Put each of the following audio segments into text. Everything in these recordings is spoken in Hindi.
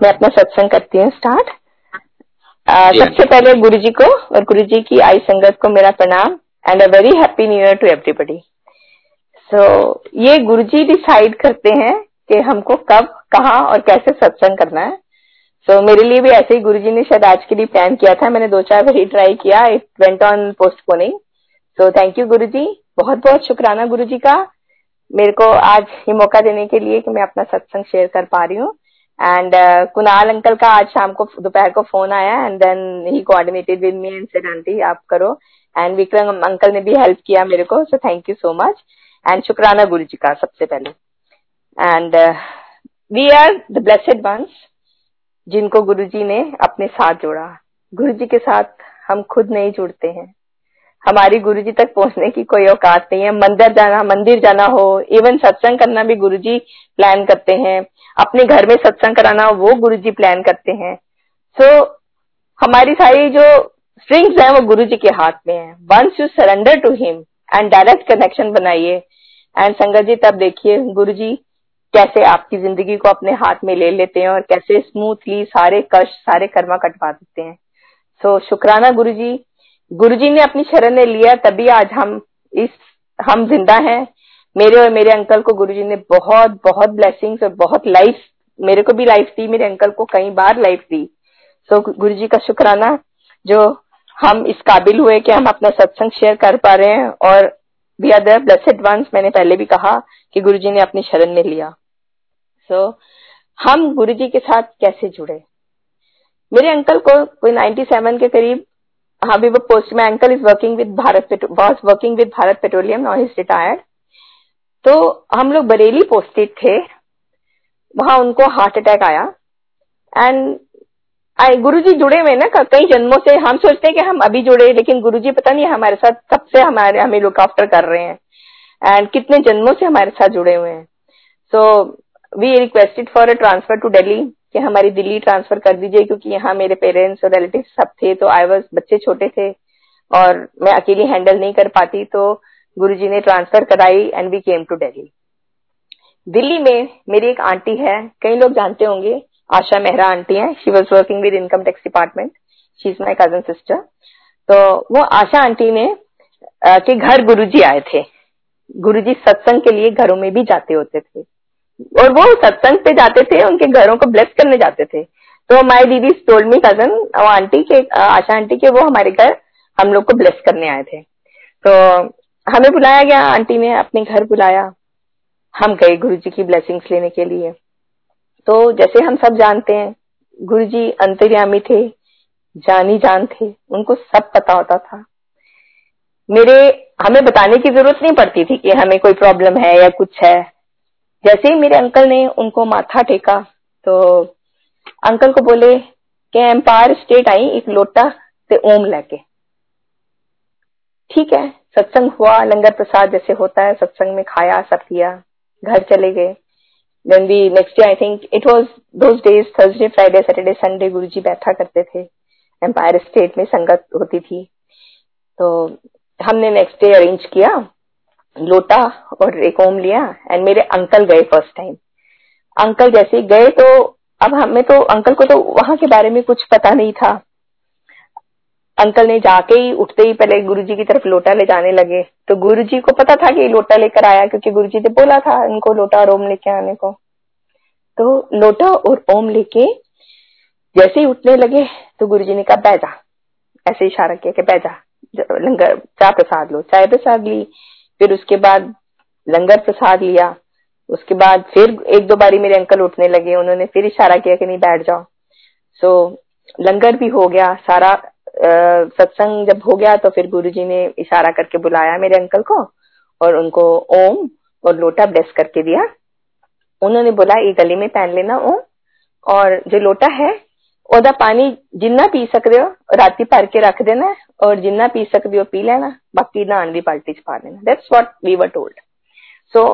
मैं अपना सत्संग करती हूँ स्टार्ट सबसे पहले गुरु जी को और गुरु जी की आई संगत को मेरा प्रणाम and a very happy new year to everybody so ये गुरु जी डिसाइड करते हैं कि हमको कब कहाँ और कैसे सत्संग करना है। सो so, मेरे लिए भी ऐसे ही गुरु जी ने शायद आज के लिए प्लान किया था। मैंने दो चार बार ही ट्राई किया। It went on postponing so thank you Guru ji बहुत बहुत शुक्राना गुरु जी का। मेरे को आज ये मौका देने के लिए कि मैं अपना सत्संग शेयर कर पा रही हूँ। एंड uh, कुणाल अंकल का आज शाम को दोपहर को फ़ोन आया and then he coordinated with me and said aunty आप करो. एंड विक्रम अंकल ने भी हेल्प किया मेरे को so thank you so much and शुक्राना गुरु जी का सबसे पहले. And we are the blessed ones जिनको गुरु जी ने अपने साथ जोड़ा। गुरु जी के साथ हम खुद नहीं जुड़ते हैं। हमारी गुरु जी तक पहुँचने की कोई औकात नहीं है। मंदिर जाना मंदिर जाना हो इवन सत्संग करना भी गुरु जी प्लान करते हैं। अपने घर में सत्संग कराना हो वो गुरु जी प्लान करते हैं। सो so, हमारी सारी जो स्ट्रिंग्स हैं वो गुरु जी के हाथ में है। Once you surrender to him and direct connection बनाइए। एंड संगत जी तब देखिए गुरु जी कैसे आपकी ज़िंदगी को अपने हाथ में ले लेते हैं और कैसे स्मूथली सारे कष्ट सारे कर्मा कटवा देते हैं। सो so, शुक्राना गुरु जी गुरु जी ने अपनी शरण ने लिया तभी आज हम इस हम ज़िंदा हैं। मेरे और मेरे अंकल को गुरुजी ने बहुत बहुत ब्लेसिंग्स और बहुत लाइफ मेरे को भी लाइफ दी मेरे अंकल को कई बार लाइफ दी। सो so, गुरु जी का शुक्राना जो हम इस काबिल हुए कि हम अपना सत्संग शेयर कर पा रहे हैं और we are the blessed ones मैंने पहले भी कहा कि गुरु जी ने अपनी शरण में लिया। सो so, हम गुरु जी के साथ कैसे जुड़े? मेरे अंकल को कोई 97 के करीब भी वो पोस्ट में uncle is working with Bharat was working with Bharat Petroleum now is retired तो हम लोग बरेली पोस्टेड थे, वहाँ उनको हार्ट अटैक आया। एंड आई गुरु जी जुड़े हुए ना कई जन्मों से हम सोचते हैं कि हम अभी जुड़े, लेकिन गुरु जी पता नहीं हमारे साथ सबसे हमारे, हमें लुक आफ्टर कर रहे हैं। एंड कितने जन्मों से हमारे साथ जुड़े हुए हैं। So we requested for a transfer to Delhi कि हमारी दिल्ली ट्रांसफ़र कर दीजिए, क्योंकि यहाँ मेरे पेरेंट्स और रिलेटिव सब थे तो आई वॉज़ बच्चे छोटे थे और मैं अकेली हैंडल नहीं कर पाती तो गुरुजी ने ट्रांसफ़र कराई and we came to Delhi Delhi में मेरी एक आंटी है, कई लोग जानते होंगे, आशा मेहरा आंटी है she was working with income tax department she is my cousin sister तो वो आशा आंटी ने के घर गुरुजी आए थे। गुरुजी सत्संग के लिए घरों में भी जाते होते थे। और वो सत्संग पे जाते थे, उनके घरों को ब्लेस करने जाते थे। तो माई दीदी टोल्ड मी कज़न आंटी के, आशा आंटी के, वो हमारे घर हम लोग को ब्लेस करने आए थे। तो हमें बुलाया गया आंटी ने अपने घर बुलाया, हम गए गुरु जी की ब्लेसिंग्स लेने के लिए। तो जैसे हम सब जानते हैं गुरु जी अंतर्यामी थे, जानी जान थे, उनको सब पता होता था। मेरे, हमें बताने की ज़रूरत नहीं पड़ती थी कि हमें कोई प्रॉब्लम है या कुछ है। जैसे ही मेरे अंकल ने उनको माथा टेका तो अंकल को बोले कि एम्पायर स्टेट आई एक लोटा से ओम लेके। ठीक है, सत्संग हुआ, लंगर प्रसाद जैसे होता है, सत्संग में खाया, सब किया, घर चले गए। Then we next day I think it was those days Thursday Friday Saturday Sunday Guruji बैठा करते थे। एम्पायर स्टेट में संगत होती थी। तो हमने नेक्स्ट डे अरेंज किया। लोटा और एक ओम लिया एंड मेरे अंकल गए फ़र्स्ट टाइम अंकल जैसे गए तो अब हमें तो अंकल को तो वहाँ के बारे में कुछ पता नहीं था। अंकल ने जाके ही उठते ही पहले गुरुजी की तरफ़ लोटा ले जाने लगे। तो गुरुजी को पता था कि लोटा लेकर आया, क्योंकि गुरुजी ने बोला था इनको लोटा और ओम लेके आने को। तो लोटा और ओम लेके जैसे ही उठने लगे तो गुरुजी ने कहा बैजा ऐसे इशारा किया कि बैजा लंगर, चाय प्रसाद लो। चाय प्रसाद ली फिर उसके बाद लंगर प्रसाद लिया। उसके बाद फिर एक दो बारी मेरे अंकल उठने लगे उन्होंने फिर इशारा किया कि नहीं बैठ जाओ। सो so, लंगर भी हो गया। सारा सत्संग जब हो गया तो फिर गुरुजी ने इशारा करके बुलाया मेरे अंकल को और उनको ओम और लोटा ब्लेस करके दिया। उन्होंने बोला ये गले में पहन लेना ओम और जो लोटा है ओदा पानी जिन्ना पी सकते हो राती भर के रख देना और जिन्ना पी सकते हो पी लेना बाकी नहान की बाल्टी च पा देना that's what we were told so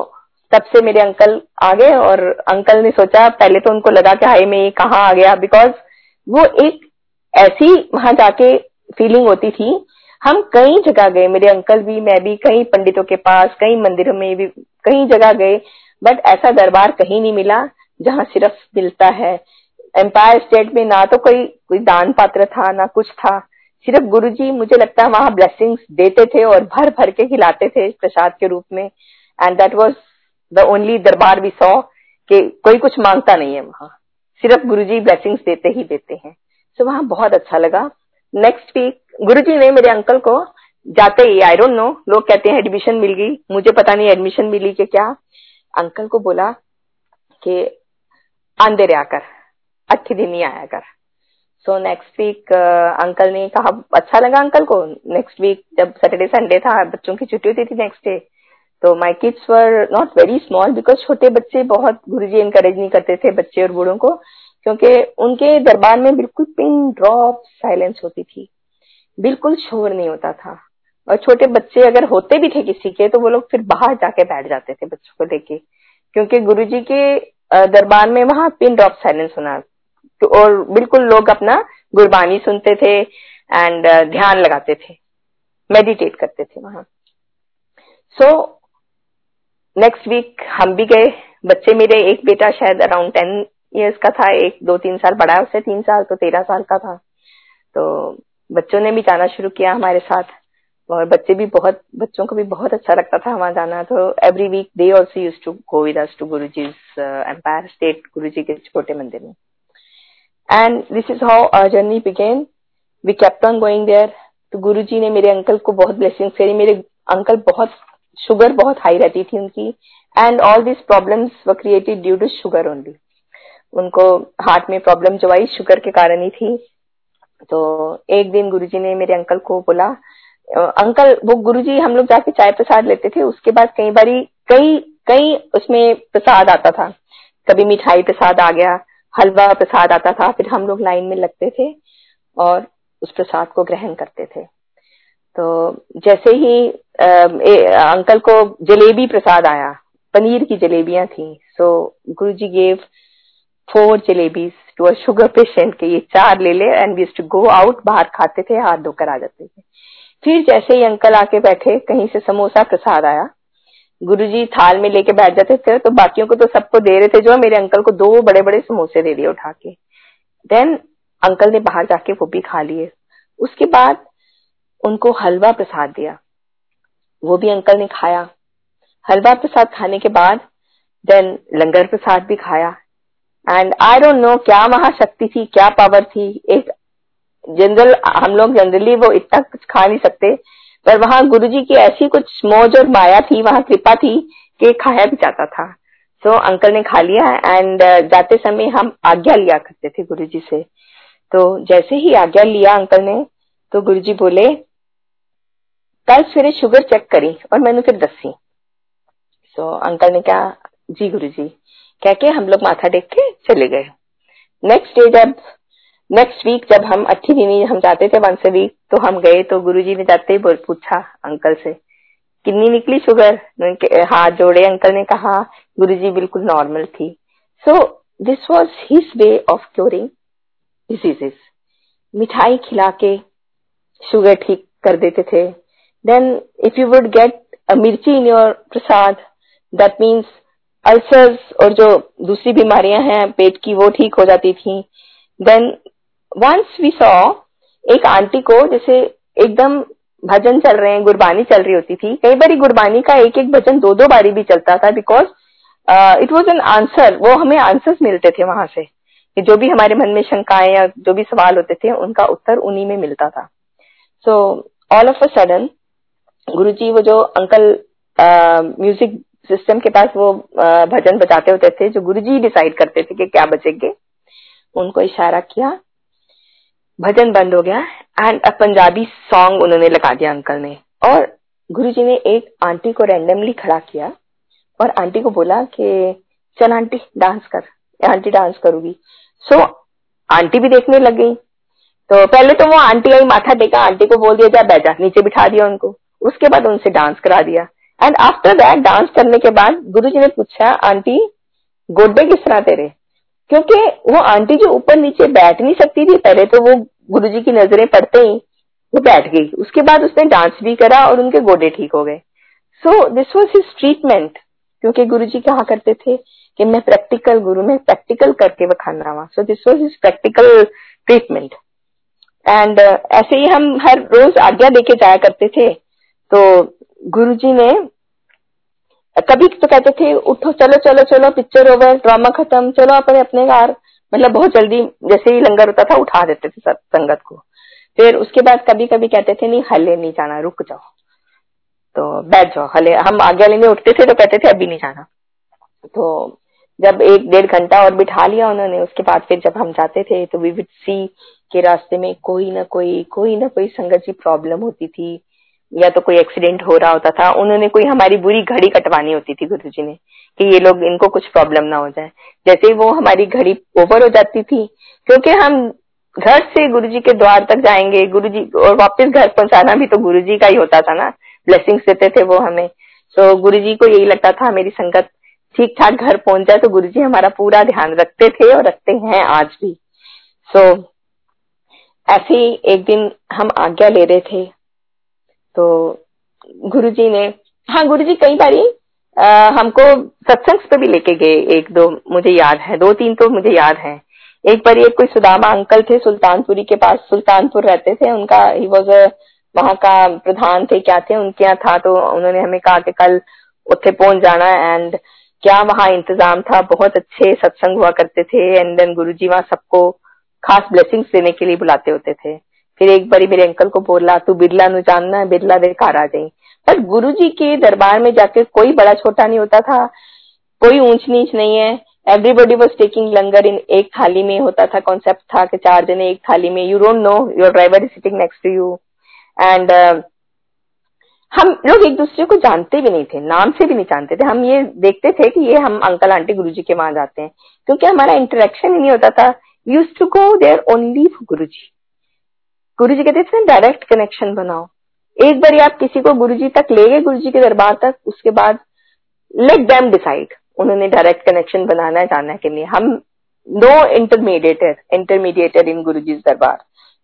तब से मेरे अंकल आ गए और अंकल ने सोचा पहले तो उनको लगा कि हाई में ये कहाँ आ गया बिकॉज़ वो एक ऐसी वहाँ जाके फीलिंग होती थी। हम कई जगह गए, मेरे अंकल भी, मैं भी, कई पंडितों के पास, कई मंदिरों में भी, कई जगह गए बट ऐसा दरबार कहीं नहीं मिला जहाँ सिर्फ़ मिलता है। एम्पायर स्टेट में ना तो कोई कोई दान पात्र था ना कुछ था। सिर्फ़ गुरुजी मुझे लगता है वहाँ ब्लेसिंग्स देते थे और भर भर के खिलाते थे प्रसाद के रूप में। And that was the only darbar we saw कि कोई कुछ माँगता नहीं है वहाँ। सिर्फ़ गुरुजी ब्लेसिंग्स देते ही देते हैं। सो so, वहाँ बहुत अच्छा लगा। नेक्स्ट वीक गुरुजी ने मेरे अंकल को जाते ही आई डोंट नो लोग कहते हैं एडमिशन मिल गई। मुझे पता नहीं एडमिशन मिली कि क्या। अंकल को बोला कि अंधेरे आकर। अच्छी दिन ही आया कर। सो नेक्स्ट वीक अंकल ने कहा अच्छा लगा अंकल को? नेक्स्ट वीक जब सैटरडे संडे था, बच्चों की छुट्टी होती थी नेक्स्ट डे तो my kids were not very small because छोटे बच्चे बहुत गुरु जी इनकरेज नहीं करते थे बच्चे और बूढ़ों को, क्योंकि उनके दरबार में बिल्कुल पिन ड्रॉप साइलेंस होती थी। बिल्कुल शोर नहीं होता था। और छोटे बच्चे अगर होते भी थे किसी के तो वो लोग फिर बाहर जाके बैठ जाते थे बच्चों को लेके क्योंकि गुरु जी के दरबार में वहाँ पिन ड्रॉप साइलेंस होना तो और बिल्कुल लोग अपना गुरबानी सुनते थे एंड ध्यान लगाते थे मेडिटेट करते थे वहाँ। सो नेक्स्ट वीक हम भी गए। बच्चे मेरे, एक बेटा शायद अराउंड टेन इयर्स का था, एक, दो, तीन साल बड़ा है उससे तीन साल तो तेरह साल का था। तो बच्चों ने भी जाना शुरू किया हमारे साथ। और बच्चे भी बहुत, बच्चों को भी बहुत अच्छा लगता था वहाँ जाना। तो every week they also use to go with to Guru ji empire state गुरु जी के छोटे मंदिर में। And this is how our journey began we kept on going there तो गुरु जी ने मेरे अंकल को बहुत ब्लेसिंग करी। मेरे अंकल बहुत शुगर बहुत हाई रहती थी उनकी। And all this problems were created due to sugar only उनको हार्ट में प्रॉब्लम जो आई शुगर के कारण ही थी। तो एक दिन गुरुजी ने मेरे अंकल को बोला, अंकल, वो गुरुजी हम लोग जाके चाय प्रसाद लेते थे। उसके बाद कई बारी, कई कई उसमें प्रसाद आता था। कभी मिठाई प्रसाद आ गया हलवा प्रसाद आता था फिर हम लोग लाइन में लगते थे और उस प्रसाद को ग्रहण करते थे। तो जैसे ही आ, ए, अंकल को जलेबी प्रसाद आया पनीर की जलेबियाँ थी so Guru ji gave four jalebis to a sugar patient के ये चार ले ले and we to go out बाहर खाते थे हाथ धोकर आ जाते थे। फिर जैसे ही अंकल आके बैठे कहीं से समोसा प्रसाद आया गुरुजी थाल में लेके बैठ जाते थे तो बाकियों को तो सबको दे रहे थे जो मेरे अंकल को दो बड़े बड़े समोसे दे दिए उठा के देन अंकल ने बाहर जाके वो भी खा लिए। उसके बाद उनको हलवा प्रसाद दिया। वो भी अंकल ने खाया। हलवा प्रसाद खाने के बाद देन लंगर प्रसाद भी खाया। एंड आई डोंट नो क्या महाशक्ति थी, क्या पावर थी। एक जनरल हम लोग जनरली वो इतना कुछ खा नहीं सकते। पर वहाँ गुरु जी की ऐसी कुछ मौज और माया थी वहाँ कृपा थी कि खाया भी जाता था। सो so, अंकल ने खा लिया एंड uh, जाते समय हम आज्ञा लिया करते थे गुरु जी से। तो जैसे ही आज्ञा लिया अंकल ने तो गुरु जी बोले कल सवेरे शुगर चेक करी और मैंने फिर दसी। सो so, अंकल ने कहा जी गुरु जी कह के हम लोग माथा टेक के चले गए। नेक्स्ट डे जब नेक्स्ट वीक जब हम अच्छी दिन हम जाते थे वंस वीक तो हम गए तो गुरुजी ने जाते ही पूछा अंकल से, कितनी निकली शुगर हाथ जोड़े अंकल ने कहा, गुरुजी बिल्कुल नॉर्मल थी. So this was his way of curing diseases मिठाई खिला के शुगर ठीक कर देते थे. Then if you would get a mirchi in your prasad that means ulcers और जो दूसरी बीमारियाँ हैं, पेट की वो ठीक हो जाती थी. देन वंस वी सॉ एक आंटी को जैसे एकदम भजन चल रहे हैं गुरबानी चल रही होती थी। कई बार गुरबानी का एक एक भजन दो दो बारी भी चलता था because it was an answer वो हमें आंसर्स मिलते थे वहाँ से। कि जो भी हमारे मन में शंकाएँ या जो भी सवाल होते थे उनका उत्तर उन्हीं में मिलता था। So all of a sudden Guru ji वो जो अंकल म्यूज़िक सिस्टम के पास वो uh, भजन बजाते होते थे जो गुरु जी डिसाइड करते थे कि क्या बचेंगे उनको इशारा किया भजन बंद हो गया एंड अ पंजाबी सॉन्ग उन्होंने लगा दिया अंकल ने। और गुरुजी ने एक आंटी को रैंडमली खड़ा किया और आंटी को बोला कि चल आंटी डांस कर। आंटी डांस करूँगी। सो so, आंटी भी देखने लग गई। तो पहले तो वो आंटी आई माथा टेका आंटी को बोल दिया जा बैठा नीचे बिठा दिया उनको। उसके बाद उनसे डांस करा दिया। एंड आफ्टर दैट डांस करने के बाद गुरु जी ने पूछा आंटी गोड्डे किस तरह तेरे? क्योंकि वो आंटी जो ऊपर नीचे बैठ नहीं सकती थी पहले तो वो गुरु जी की नज़रें पड़ते ही, वो बैठ गई। उसके बाद उसने डांस भी करा और उनके गोडे ठीक हो गए। So this was his treatment क्योंकि गुरु जी कहा करते थे कि मैं प्रैक्टिकल गुरु, में प्रैक्टिकल करके बखाना हुआ। So this was is practical treatment and ऐसे ही हम हर रोज आज्ञा देके जाया करते थे। तो गुरु जी ने कभी तो कहते थे, उठो, चलो चलो चलो पिक्चर ओवर ड्रामा खत्म, चलो, अपने अपने घर मतलब बहुत जल्दी जैसे ही लंगर होता था, उठा देते थे संगत को। फिर उसके बाद कभी कभी कहते थे, नहीं हले नहीं जाना, रुक जाओ। तो बैठ जाओ हले हम आगे लेने उठते थे तो कहते थे, अभी नहीं जाना। तो जब एक डेढ़ घंटा और बिठा लिया उन्होंने, उसके बाद फिर जब हम जाते थे तो वी विड सी के रास्ते में कोई ना कोई कोई ना कोई संगत जी प्रॉब्लम होती थी। या तो कोई एक्सीडेंट हो रहा होता था उन्होंने कोई हमारी बुरी घड़ी कटवानी होती थी गुरु जी ने कि ये लोग इनको कुछ प्रॉब्लम ना हो जाए। जैसे ही वो हमारी घड़ी ओवर हो जाती थी क्योंकि हम घर से गुरु जी के द्वार तक जाएँगे गुरु जी और वापस घर पहुंचाना भी तो गुरु जी का ही होता था ना ब्लेसिंग्स देते थे वो हमें। तो गुरु जी को यही लगता था मेरी संगत ठीक ठाक घर पहुँच जाए तो गुरु जी हमारा पूरा ध्यान रखते थे और रखते हैं आज भी। सो so, ऐसे ही एक दिन हम आज्ञा ले रहे थे। तो गुरु जी ने हाँ गुरु जी कई बारी हमको सत्संग पे भी लेके गए, एक दो मुझे याद है, दो तीन तो मुझे याद है। एक बार एक कोई सुदामा अंकल थे सुल्तानपुरी के पास, सुल्तानपुर रहते थे, उनका ही वॉज़ वहाँ का प्रधान थे, क्या थे, उनके यहाँ था तो उन्होंने हमें कहा कि कल उठे पहुँच जाना एंड क्या वहाँ इंतज़ाम था, बहुत अच्छे सत्संग हुआ करते थे एंड देन गुरु जी वहाँ सबको खास ब्लेसिंग्स देने के लिए बुलाते होते थे। फिर एक बारी मेरे अंकल को बोला, तू बिरला नु जानना है, बिरला दे कार आ जाए पर गुरु जी के दरबार में जाके कोई बड़ा छोटा नहीं होता था, कोई ऊंच नीच नहीं है। Everybody was taking langar in एक थाली में होता था कॉन्सेप्ट था कि चार जने एक थाली में। You don't know your driver is sitting next to you and हम लोग एक दूसरे को जानते भी नहीं थे, नाम से भी नहीं जानते थे। हम ये देखते थे कि ये हम अंकल आंटी गुरु जी के वहाँ जाते हैं। क्योंकि हमारा इंटरेक्शन ही नहीं होता था। Use to go there only Guru ji Guru जी कहते थे डायरेक्ट कनेक्शन बनाओ। एक बार आप किसी को गुरु जी तक ले गए गुरु जी के दरबार तक उसके बाद लेट देम डिसाइड उन्होंने डायरेक्ट कनेक्शन बनाना है जाना के लिए। हम नो इंटरमीडिएटर इंटरमीडिएटर इन गुरु जी दरबार।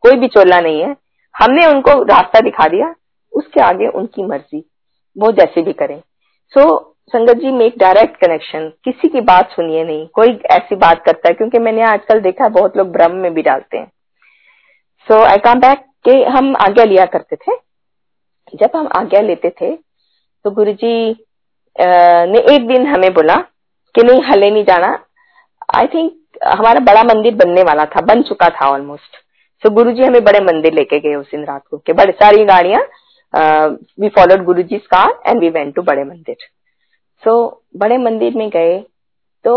कोई भी चोला नहीं है। हमने उनको रास्ता दिखा दिया उसके आगे उनकी मर्ज़ी। वो जैसे भी करें। सो so, संगत जी मेक डायरेक्ट कनेक्शन किसी की बात सुनिए नहीं। कोई ऐसी बात करता है क्योंकि मैंने आजकल देखा है बहुत लोग भ्रम में भी डालते हैं। सो आई कम बैक के हम आज्ञा लिया करते थे। जब हम आज्ञा लेते थे तो गुरु जी ने एक दिन हमें बोला कि नहीं हले नहीं जाना। आई थिंक हमारा बड़ा मंदिर बनने वाला था बन चुका था ऑलमोस्ट सो so, गुरु जी हमें बड़े मंदिर लेके गए उस दिन रात को के बड़े सारी गाड़ियाँ we followed Guru ji car and we went to बड़े मंदिर। सो so, बड़े मंदिर में गए तो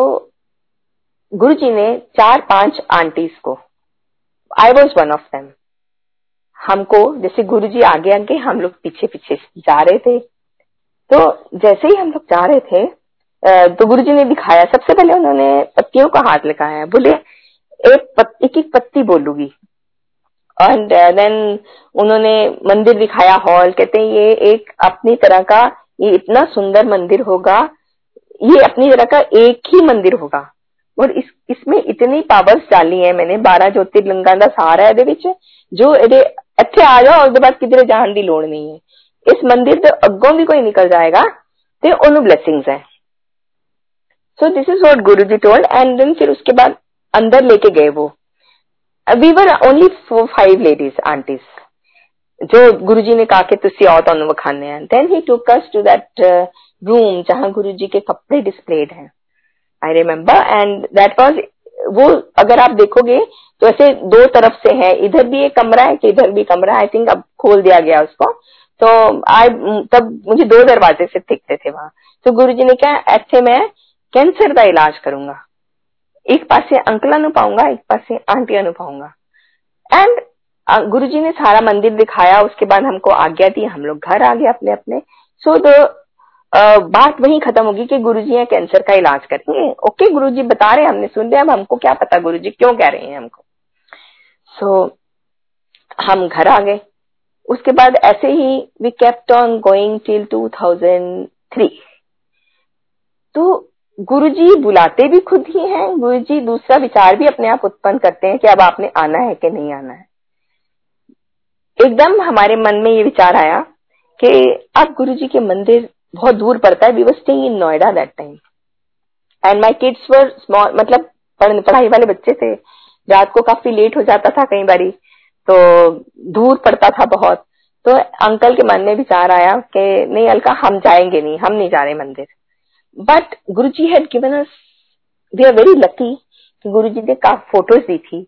गुरु जी ने चार पाँच आंटीज को I was one of them हमको जैसे गुरु जी आगे आगे हम लोग पीछे पीछे जा रहे थे। तो जैसे ही हम लोग जा रहे थे तो गुरु जी ने दिखाया। सबसे पहले उन्होंने पत्तियों का हाथ लगाया। बोले एक पत, एक एक पत्ती बोलूँगी। एंड देन उन्होंने मंदिर दिखाया हॉल कहते हैं ये एक अपनी तरह का ये इतना सुंदर मंदिर होगा। ये अपनी तरह का एक ही मंदिर होगा। और इस इसमें इतनी पावर्स डाली है मैंने बारह ज्योतिर्लिंगा का सहारा है जो ਇੱਥੇ ਆ ਜਾਓ ਉਹਦੇ ਬਾਅਦ ਕਿਧਰੇ ਜਾਣ ਦੀ ਲੋੜ ਨਹੀਂ ਹੈ ਇਸ ਮੰਦਿਰ ਦੇ ਅੱਗੋਂ ਵੀ ਕੋਈ ਨਿਕਲ ਜਾਏਗਾ ਤੇ ਉਹਨੂੰ ब्लेसिंग्स है सो this is what Guru ji told and then फिर उसके बाद अंदर लेके गए वो we were only four five ladies aunties जो गुरु जी ने कहा कि तुसी आओ ਤੁਹਾਨੂੰ ਵਿਖਾਣੇ हैं then he took us to that room जहां गुरु जी के कपड़े डिस्प्लेड हैं I remember and that was वो अगर आप देखोगे तो ऐसे दो तरफ़ से है। इधर भी एक कमरा है कि इधर भी कमरा आई थिंक अब खोल दिया गया उसको। तो आई तब मुझे दो दरवाजे से दिखते थे वहाँ। तो गुरु जी ने क्या ऐसे मैं कैंसर का इलाज करूँगा। एक पासे अंकला नु पाऊँगा एक पासे आंटिया नु पाऊँगा। एंड गुरु जी ने सारा मंदिर दिखाया। उसके बाद हमको आज्ञा दी हम लोग घर आ गए अपने अपने सो so, बात वहीं खत्म होगी कि गुरुजी कैंसर का इलाज करेंगे ओके गुरुजी बता रहे हैं हमने सुन लिया अब हमको क्या पता गुरुजी क्यों कह रहे हैं हमको। सो so, हम घर आ गए। उसके बाद ऐसे ही we kept on going till 2003 तो गुरुजी बुलाते भी खुद ही हैं गुरुजी दूसरा विचार भी अपने आप उत्पन्न करते हैं कि अब आपने आना है कि नहीं आना है। एकदम हमारे मन में ये विचार आया कि अब गुरुजी के मंदिर बहुत दूर पड़ता है we were staying in Noida that time and my kids were small मतलब पढ़ाई वाले बच्चे थे। रात को काफ़ी लेट हो जाता था कई बारी तो दूर पड़ता था बहुत। तो अंकल के मन में विचार आया कि नहीं अलका, हम जाएँगे नहीं, हम नहीं जा रहे मंदिर। But Guru ji had given us we are very lucky कि गुरु जी ने काफ़ी फ़ोटोज़ दी थी।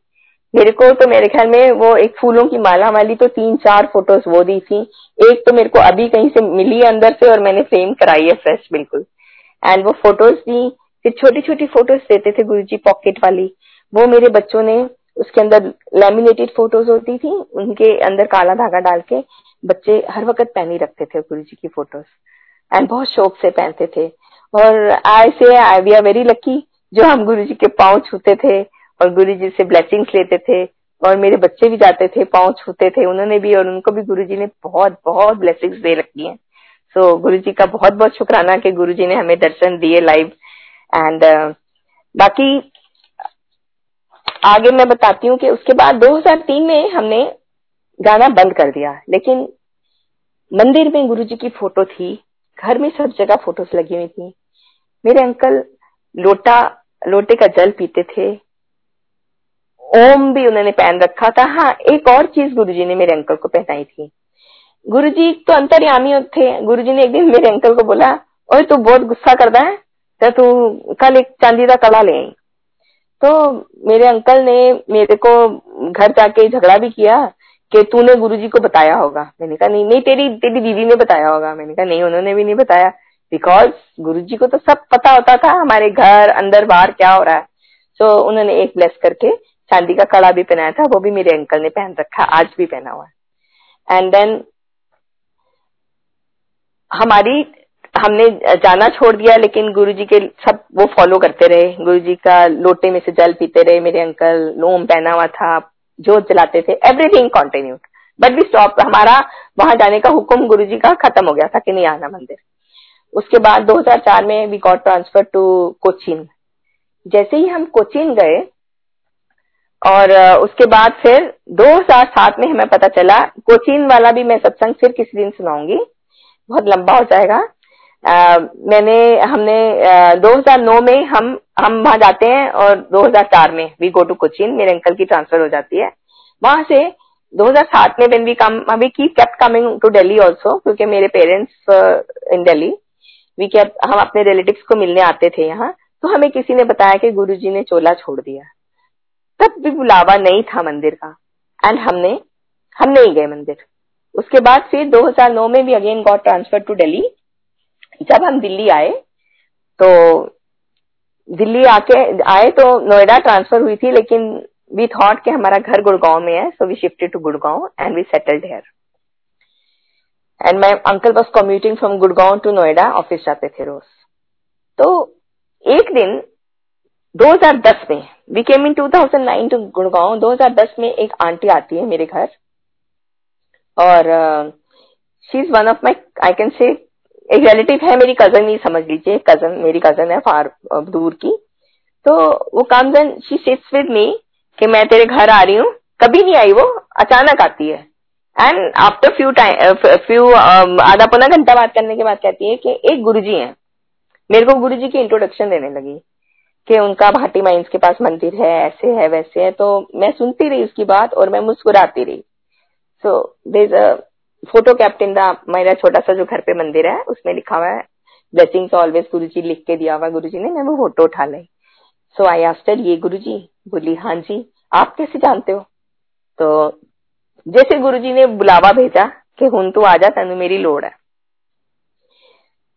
मेरे को तो मेरे ख्याल में वो एक फूलों की माला वाली तो तीन चार फ़ोटोज़ वो दी थी। एक तो मेरे को अभी कहीं से मिली अंदर से और मैंने फ्रेम कराई है फ्रेश बिल्कुल। एंड वो फ़ोटोज़ दी, फिर छोटी छोटी फ़ोटोज़ देते थे गुरु जी पॉकेट वाली। वो मेरे बच्चों ने उसके अंदर लेमिनेटेड फ़ोटोज़ होती थी, उनके अंदर काला धागा डाल के बच्चे हर वक्त पहनी रखते थे गुरु जी की फ़ोटोज़ एंड बहुत शौक से पहनते थे। और I say I we are very lucky जो हम गुरु जी के पाँव छूते थे। और गुरु जी से ब्लेसिंग्स लेते थे और मेरे बच्चे भी जाते थे पाँव छूते थे उन्होंने भी और उनको भी गुरु जी ने बहुत बहुत ब्लेसिंग्स दे रखी हैं। सो so, गुरु जी का बहुत बहुत शुक्राना कि गुरु जी ने हमें दर्शन दिए लाइव एंड uh, बाकी आगे मैं बताती हूँ कि उसके बाद 2003 में हमने गाना बंद कर दिया। लेकिन मंदिर में गुरु जी की फ़ोटो थी घर में सब जगह फ़ोटोज़ लगी हुई थी। मेरे अंकल लोटा लोटे का जल पीते थे ओम भी उन्होंने पहन रखा था। हाँ एक और चीज़ गुरुजी ने मेरे अंकल को पहनाई थी। गुरुजी तो अंतर्यामी थे। गुरुजी ने एक दिन मेरे अंकल को बोला ओए तू बहुत गुस्सा करता है तो तू कल एक चांदी का कड़ा ले तो मेरे अंकल ने मेरे को घर जाके झगड़ा भी किया कि तूने गुरुजी को बताया होगा। मैंने कहा नहीं नहीं तेरी तेरी दीदी ने बताया होगा। मैंने कहा नहीं उन्होंने भी नहीं बताया। बिकॉज़ गुरुजी को तो सब पता होता था हमारे घर अंदर बाहर क्या हो रहा है। so, उन्होंने एक ब्लेस करके चांदी का कड़ा भी पहनाया था, वो भी मेरे अंकल ने पहन रखा, आज भी पहना हुआ एंड देन हमारी, हमने जाना छोड़ दिया, लेकिन गुरुजी के सब वो फॉलो करते रहे। गुरुजी का लोटे में से जल पीते रहे, मेरे अंकल लोम पहना हुआ था जोत जलाते थे everything continued but we stop हमारा वहाँ जाने का हुक्म गुरु जी का खत्म हो गया था कि नहीं आना मंदिर। उसके बाद 2004 में we got transfer to Cochin. जैसे ही हम कोचिन गए और उसके बाद फिर 2007 में हमें पता चला कोचिन वाला भी मैं सत्संग फिर किसी दिन सुनाऊँगी। बहुत लंबा हो जाएगा। आ, मैंने हमने आ, 2009 में हम हम वहाँ जाते हैं और 2004 में वी गो टू कोचिन मेरे अंकल की ट्रांसफ़र हो जाती है। वहाँ से 2007 में when we come we keep kept coming to Delhi also क्योंकि मेरे parents in Delhi we kept हम अपने रिलेटिव्स को मिलने आते थे यहाँ। तो हमें किसी ने बताया कि गुरुजी ने चोला छोड़ दिया। तब भी बुलावा नहीं था मंदिर का। एंड हमने, हम नहीं गए मंदिर। उसके बाद फिर 2009 में भी again got transfer to Delhi जब हम दिल्ली आए तो दिल्ली आके, आए तो नोएडा ट्रांसफ़र हुई थी, लेकिन वी थॉट कि हमारा घर गुड़गांव में है so we shifted to Gurgaon and we settled here and my uncle was commuting from Gurgaon to Noida office जाते थे रोज। तो एक दिन 2010 में we came in 2009 to Gurgaon 2010 में एक आंटी आती है मेरे घर। और she is one of my I can say एक रिलेटिव है मेरी कज़न ही समझ लीजिए कज़न मेरी कज़न है फार दूर की। तो वो comes and she sits with me कि मैं तेरे घर आ रही हूँ। कभी नहीं आई वो, अचानक आती है। And after few time few आधा पौना घंटा बात करने के बाद कहती है कि, एक गुरुजी हैं। मेरे को गुरुजी की इंट्रोडक्शन देने लगी। कि उनका भाटी माइंस के पास मंदिर है, ऐसे है, वैसे है तो मैं सुनती रही उसकी बात और मैं मुस्कुराती रही। So there a photo captain the मेरा छोटा सा जो घर पे मंदिर है, उसमें लिखा हुआ है ब्लेसिंग ऑलवेज गुरु जी लिख के दिया हुआ गुरु जी ने, मैं वो फ़ोटो उठा ली सो आई आस्टर ये गुरु जी बोली हाँ जी, आप कैसे जानते हो? तो जैसे गुरु जी ने बुलावा भेजा कि हूँ तू आ जा, तेन मेरी लोड़ है।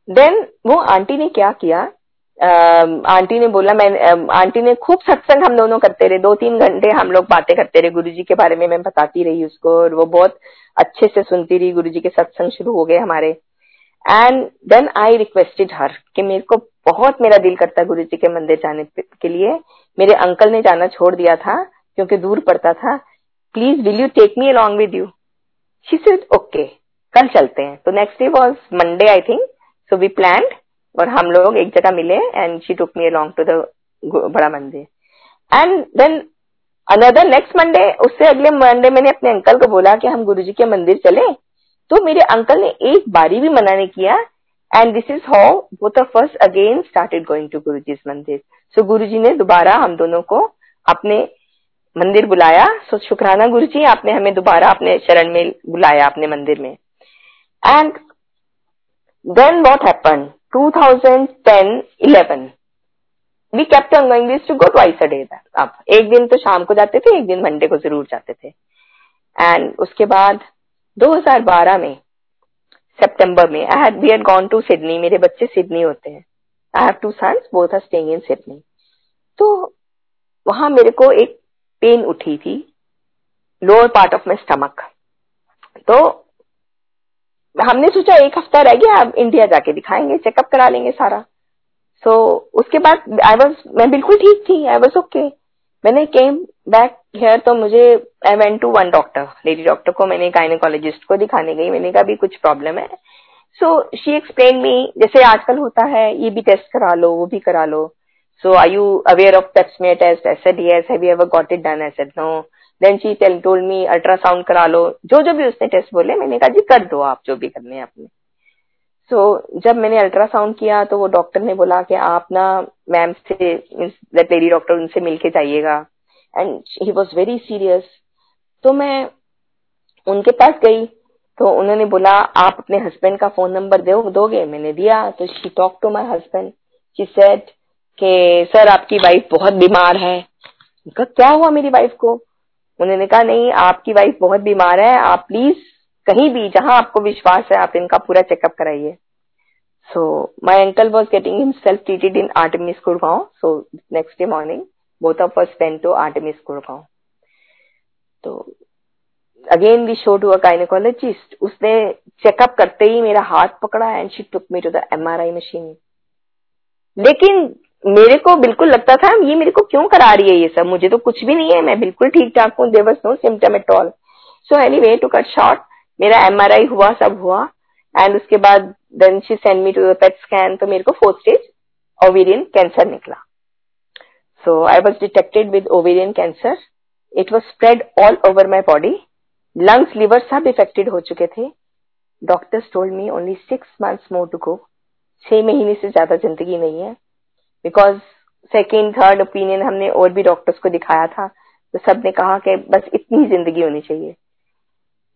देन वो आंटी ने क्या किया आंटी ने बोला, मैं आंटी ने खूब सत्संग हम दोनों करते रहे। दो तीन घंटे हम लोग बातें करते रहे। गुरु के बारे में मैं बताती रही उसको और वो बहुत अच्छे से सुनती रही। गुरु के सत्संग शुरू हो गए हमारे। And then I requested her कि मेरे को बहुत मेरा दिल करता है गुरु जी के मंदिर जाने के लिए। मेरे अंकल ने जाना छोड़ दिया था, क्योंकि दूर पड़ता था। Please will you take me along with you she said okay कल चलते हैं। तो next day was Monday I think so we plan और हम लोग एक जगह मिले and she took me along to the बड़ा मंदिर। And then another next Monday उससे अगले मंडे मैंने अपने अंकल को बोला कि हम गुरु जी के मंदिर चले। तो मेरे अंकल ने एक बारी भी मना नहीं किया। And this is how both of us again started going to Guru ji मंदिर। सो गुरु ने दोबारा हम दोनों को अपने मंदिर बुलाया। सो so, शुक्राना गुरु जी आपने हमें दोबारा अपने शरण में बुलाया अपने मंदिर में। And then what happen 2010 11 we kept on going this to go twice a day अब एक दिन तो शाम को जाते थे, एक दिन मंडे को ज़रूर जाते थे। एंड उसके बाद 2012 में, सितंबर में I had we had gone to Sydney मेरे बच्चे सिडनी होते हैं। I have two sons both are staying in Sydney तो वहाँ मेरे को एक पेन उठी थी lower part of my stomach तो हमने सोचा एक हफ़्ता रह गया अब इंडिया जाके दिखाएँगे चेकअप करा लेंगे सारा। सो so, उसके बाद आई वॉज़ मैं बिल्कुल ठीक थी आई वॉज़ ओके मैंने केम बैक हेयर तो मुझे I went to one doctor lady doctor को मैंने गायनोकोलॉजिस्ट को दिखाने गई मैंने कहा भी कुछ प्रॉब्लम है। सो शी एक्सप्लेन मी जैसे आजकल होता है ये भी टेस्ट करा लो वो भी करा लो। So I you aware of pap smear test as have you ever got it done ऐसे no then she tell told me ultrasound करा लो। जो जो भी उसने टेस्ट बोले मैंने कहा जी कर दो आप जो भी करने हैं अपने सो so, जब मैंने अल्ट्रासाउंड किया तो वो डॉक्टर ने बोला कि आप ना मैम से लेडी डॉक्टर उनसे मिलके जाइएगा। And he was very serious तो मैं उनके पास गई तो उन्होंने बोला आप अपने हस्बैंड का फ़ोन नंबर दो दोगे? मैंने दिया। तो she talk to my husband she said कि सर आपकी वाइफ बहुत बीमार है। क्या हुआ मेरी वाइफ को? उन्होंने कहा, नहीं, आपकी वाइफ बहुत बीमार है, आप प्लीज़ कहीं भी, जहाँ आपको विश्वास है, आप इनका पूरा चेकअप कराइए. So my uncle was getting himself treated in Artemis Gurgaon so next day morning both of us went to Artemis Gurgaon तो again we show to a उसने चेकअप करते ही मेरा हाथ पकड़ा and she took me to the MRI machine लेकिन मेरे को बिल्कुल लगता था, ये मेरे को क्यों करा रही है ये सब? मुझे तो कुछ भी नहीं है, मैं बिल्कुल ठीक ठाक हूँ there was no symptom at all so anyway to cut short मेरा एमआरआई हुआ, सब हुआ एंड उसके बाद then she send me to PET scan तो मेरे को फोर्थ स्टेज ओवेरियन कैंसर निकला। So I was detected with ovarian cancer it was spread all over my body lungs liver सब इफेक्टेड हो चुके थे। Doctors told me only six months more to go छह महीने से ज़्यादा ज़िंदगी नहीं है। बिकॉज़ सेकेंड थर्ड ओपिनियन हमने और भी डॉक्टर्स को दिखाया था। तो सबने कहा कि बस इतनी ज़िंदगी होनी चाहिए।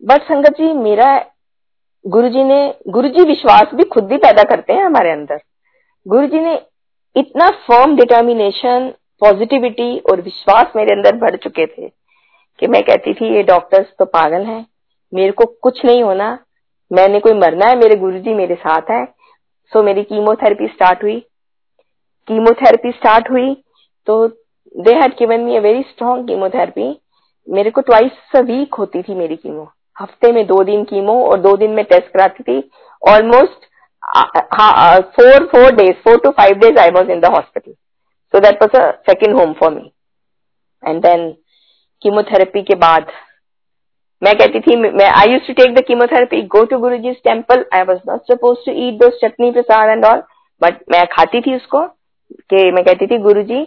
बट संगत जी, मेरा गुरुजी ने, गुरुजी विश्वास भी खुद भी पैदा करते हैं हमारे अंदर। गुरुजी ने इतना फर्म डिटर्मिनेशन पॉजिटिविटी और विश्वास मेरे अंदर बढ़ चुके थे कि मैं कहती थी, ये डॉक्टर्स तो पागल हैं। मेरे को कुछ नहीं होना। मैंने कोई मरना है, मेरे गुरुजी मेरे साथ है। सो मेरी कीमोथेरेपी स्टार्ट हुई। कीमोथेरेपी स्टार्ट हुई तो they had given me a very strong chemotherapy मेरे को ट्वाइस अ वीक होती थी मेरी कीमो हफ़्ते में दो दिन कीमो और दो दिन में टेस्ट कराती थी. Almost four four days four to five days I was in the hospital so that was a second home for me and then chemotherapy के बाद मैं कहती थी, मैं I use to take the chemotherapy go to Guru temple I was not suppose to eat दो chutney prasad and all but मैं खाती थी उसको. कि मैं कहती थी गुरु जी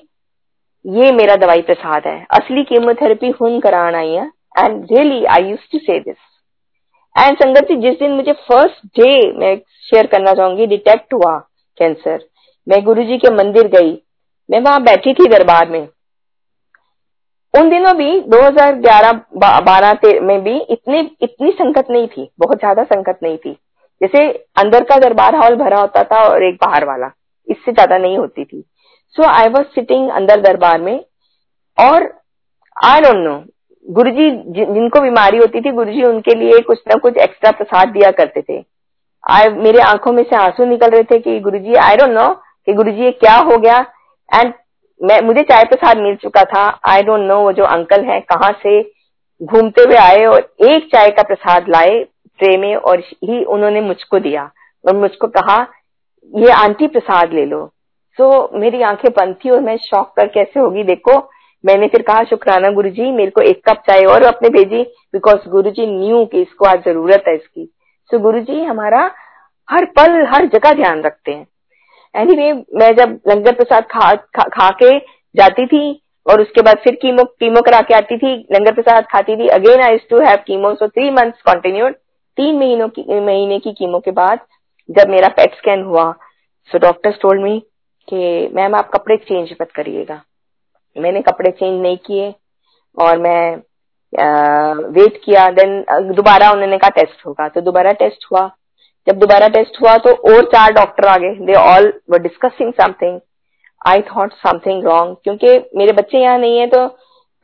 ये मेरा दवाई प्रसाद है। असली कीमोथेरेपी खून कराना आई है and really I use to say this and Sangat ji, जिस दिन मुझे फ़र्स्ट डे मैं शेयर करना चाहूँगी डिटेक्ट हुआ कैंसर मैं गुरु जी के मंदिर गई। मैं वहाँ बैठी थी दरबार में। उन दिनों भी 2011 12 में भी इतनी इतनी संकट नहीं थी, बहुत ज़्यादा संकट नहीं थी। जैसे अंदर का दरबार हॉल भरा होता था और एक बाहर वाला। इससे ज़्यादा नहीं होती थी। सो आई वॉज़ सिटिंग अंदर दरबार में और आई डोंट नो गुरु जी, जिनको बीमारी होती थी गुरु जी उनके लिए कुछ ना कुछ एक्स्ट्रा प्रसाद दिया करते थे। आई मेरे आँखों में से आँसू निकल रहे थे कि गुरु जी आई डोंट नो कि गुरु जी ये क्या हो गया। एंड मैं, मुझे चाय प्रसाद मिल चुका था। आई डोंट नो वो जो अंकल है कहाँ से घूमते हुए आए और एक चाय का प्रसाद लाए ट्रे में और ही उन्होंने मुझको दिया और मुझको कहा ये आंटी प्रसाद ले लो। सो so, मेरी आँखें बंद थी और मैं शौक कर कैसे होगी? देखो मैंने फिर कहा शुक्राना गुरु जी मेरे को एक कप चाय और अपने भेजी बिकॉज़ गुरु जी न्यू कि इसको आज ज़रूरत है इसकी। सो so, गुरु जी हमारा हर पल हर जगह ध्यान रखते हैं। एनी anyway, मैं जब लंगर प्रसाद खा, खा खा के जाती थी और उसके बाद फिर कीमो कीमो करा के आती थी लंगर प्रसाद खाती थी again I to have chemo so three months continued तीन महीनों की महीने की कीमो के बाद जब मेरा पेट स्कैन हुआ सो डॉक्टर टोल्ड मी कि मैम आप कपड़े चेंज मत करिएगा. मैंने कपड़े चेंज नहीं किए और मैं वेट किया देन दोबारा उन्होंने कहा टेस्ट होगा। तो दोबारा टेस्ट हुआ। जब दोबारा टेस्ट हुआ तो और चार डॉक्टर आ गए। They all were discussing something I thought something wrong क्योंकि मेरे बच्चे यहाँ नहीं है तो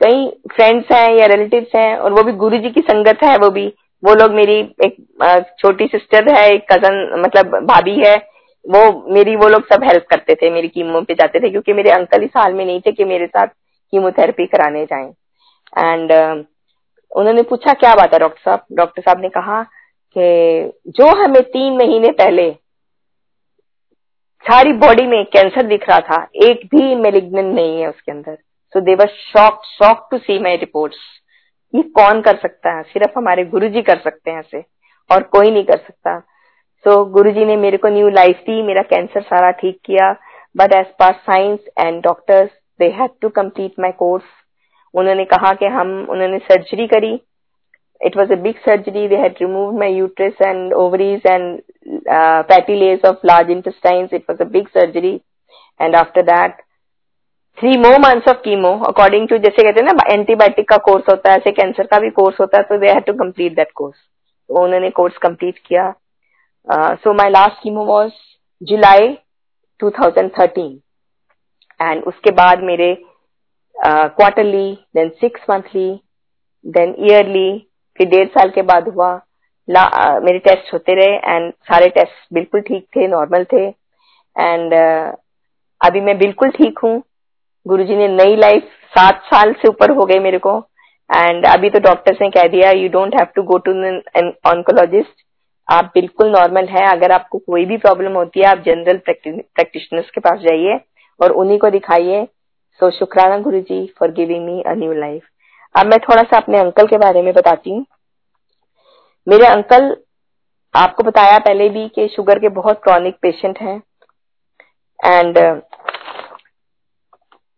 कई फ्रेंड्स हैं या रिलेटिव्स हैं, और वो भी गुरु जी की संगत है, वो भी। वो लोग मेरी एक छोटी सिस्टर है एक कज़न मतलब भाभी है वो मेरी वो लोग सब हेल्प करते थे मेरी कीमो पे जाते थे क्योंकि मेरे अंकल इस हाल में नहीं थे कि मेरे साथ कीमोथेरेपी कराने जाएँ। एंड uh, उन्होंने पूछा क्या बात है डॉक्टर साहब? डॉक्टर साहब ने कहा कि जो हमें तीन महीने पहले सारी बॉडी में कैंसर दिख रहा था एक भी मेलिग्नेंट नहीं है उसके अंदर। So they were shock shock to see my reports ये कौन कर सकता है? सिर्फ़ हमारे गुरु जी कर सकते हैं ऐसे। और कोई नहीं कर सकता। सो so, गुरु जी ने मेरे को न्यू लाइफ दी मेरा कैंसर सारा ठीक किया। But as per science and doctors they had to complete my course उन्होंने कहा कि हम उन्होंने सर्जरी करी। It was a big surgery they had remove my uterus and ovaries and fatty layers of large intestine it was a big surgery and after that three more months of chemo according to जैसे कहते हैं ना एंटीबायोटिक का कोर्स होता है ऐसे कैंसर का भी कोर्स होता है तो they had to complete that course तो उन्होंने कोर्स कंप्लीट किया। So my last chemo was July 2013 and उसके बाद मेरे quarterly then six monthly then yearly फिर डेढ़ साल के बाद हुआ। ला, आ, मेरे टेस्ट होते रहे एंड सारे टेस्ट बिल्कुल ठीक थे नॉर्मल थे। एंड uh, अभी मैं बिल्कुल ठीक हूँ। गुरुजी ने नई लाइफ सात साल से ऊपर हो गए मेरे को। एंड अभी तो डॉक्टर्स ने कह दिया you don't have to go to an oncologist आप बिल्कुल नॉर्मल है। अगर आपको कोई भी प्रॉब्लम होती है, आप जनरल प्रैक्टिशनर्स के पास जाइए और उन्हीं को दिखाइए। सो शुक्राना Guru ji for giving me a new life अब मैं थोड़ा सा अपने अंकल के बारे में बताती हूँ। मेरे अंकल आपको बताया पहले भी कि शुगर के बहुत क्रॉनिक पेशेंट हैं। एंड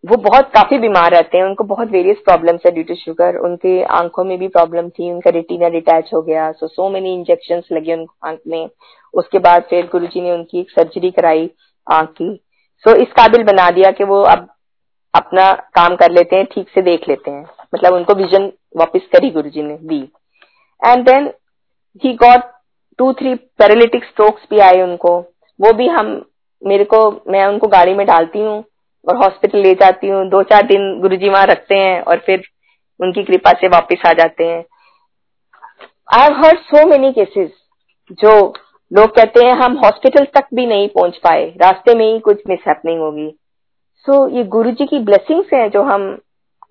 वो बहुत काफ़ी बीमार रहते हैं उनको बहुत वेरियस प्रॉब्लम्स है ड्यू टू शुगर उनके आँखों में भी प्रॉब्लम थी उनका रेटिना डिटैच हो गया सो सो मेनी इंजेक्शन लगे उनको आँख में। उसके बाद फिर गुरु जी ने उनकी एक सर्जरी कराई आँख की। सो so, इस काबिल बना दिया कि वो अब अपना काम कर लेते हैं ठीक से देख लेते हैं। मतलब उनको विजन वापस करी गुरु जी ने दी। And then he got two three paralytic strokes भी आए उनको। वो भी हम मेरे को मैं उनको गाड़ी में डालती हूँ और हॉस्पिटल ले जाती हूँ। दो चार दिन गुरु जी वहाँ रखते हैं और फिर उनकी कृपा से वापस आ जाते हैं। I have heard so many cases जो लोग कहते हैं हम हॉस्पिटल तक भी नहीं पहुँच पाए। रास्ते में ही कुछ मिस हैपनिंग होगी। सो so, ये गुरु जी की ब्लेसिंग्स हैं जो हम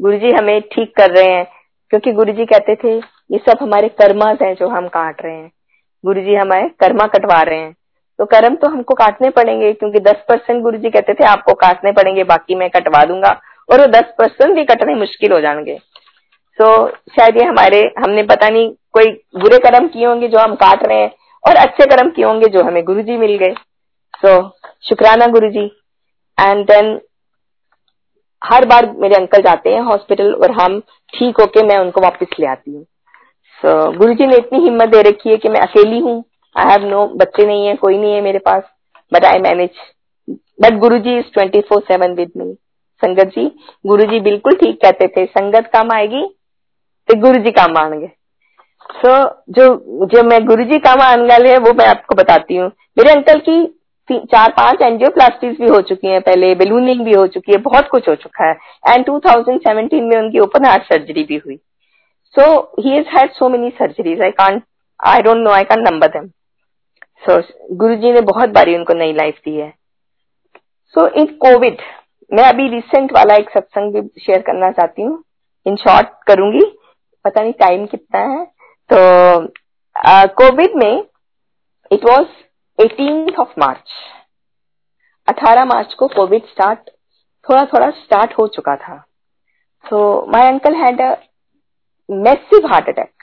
गुरु जी हमें ठीक कर रहे हैं। क्योंकि गुरु जी कहते थे ये सब हमारे कर्मास हैं जो हम काट रहे हैं। गुरु जी हमारे कर्मा कटवा रहे हैं। तो कर्म तो हमको काटने पड़ेंगे क्योंकि दस परसेंट गुरु जी कहते थे आपको काटने पड़ेंगे बाकी मैं कटवा दूँगा। और वो दस परसेंट भी कटने मुश्किल हो जाएँगे। तो शायद ये हमारे हमने पता नहीं कोई बुरे कर्म किए होंगे जो हम काट रहे हैं और अच्छे कर्म किए होंगे जो हमें गुरु जी मिल गए। सो so, शुक्राना गुरु जी एंड देन हर बार मेरे अंकल जाते हैं हॉस्पिटल और हम ठीक होके मैं उनको वापस ले आती हूँ। सो so, गुरु जी ने इतनी हिम्मत दे रखी है कि मैं अकेली हूँ। आई हैव नो बच्चे नहीं है कोई नहीं है मेरे पास but I manage but Guru ji is twenty four seven with me Sangat ji Guru जी बिल्कुल ठीक कहते थे संगत काम आएगी तो गुरु जी काम आएँगे. सो so, जो जो मैं गुरु जी काम आने वाले है वो मैं आपको बताती हूँ. मेरे अंकल की चार पाँच एंजियोप्लास्टीज भी हो चुकी हैं पहले बेलूनिंग भी हो चुकी है बहुत कुछ हो चुका है. एंड 2017 में उनकी ओपन हार्ट सर्जरी भी हुई. So he had so many surgeries I can't I don't know I can't number them so Guru ji ने बहुत बारी उनको नई लाइफ दी है। सो इन कोविड मैं अभी रिसेंट वाला एक सत्संग भी शेयर करना चाहती हूँ। इन शॉर्ट करूँगी। पता नहीं टाइम कितना है। तो कोविड uh, में it was eighteen of March 18 मार्च को कोविड स्टार्ट थोड़ा थोड़ा स्टार्ट हो चुका था। So my uncle had a massive heart attack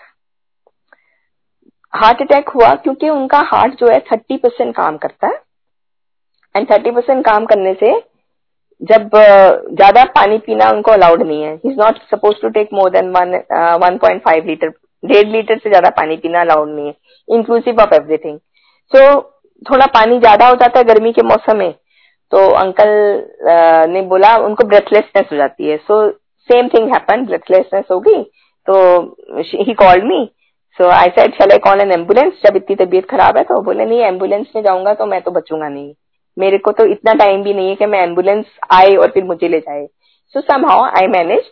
heart attack हुआ क्योंकि उनका हार्ट जो है थर्टी परसेंट काम करता है। एंड थर्टी परसेंट काम करने से जब ज़्यादा पानी पीना उनको अलाउड नहीं है। Is not suppose to take more than one point five litre डेढ़ लीटर से ज़्यादा पानी पीना अलाउड नहीं है। इंक्लूसिव ऑफ़ एवरीथिंग सो थोड़ा पानी ज़्यादा हो जाता है गर्मी के मौसम में तो अंकल ने बोला उनको ब्रेथलेसनेस हो जाती है। So same thing happen breathlessness होगी तो he called me so I said चल आई कॉल एन एंबुलेंस जब इतनी तबीयत खराब है तो बोले, नहीं एंबुलेंस में जाऊँगा तो मैं तो बचूँगा नहीं। मेरे को तो इतना टाइम भी नहीं है कि मैं एंबुलेंस आए और फिर मुझे ले जाए। So somehow I manage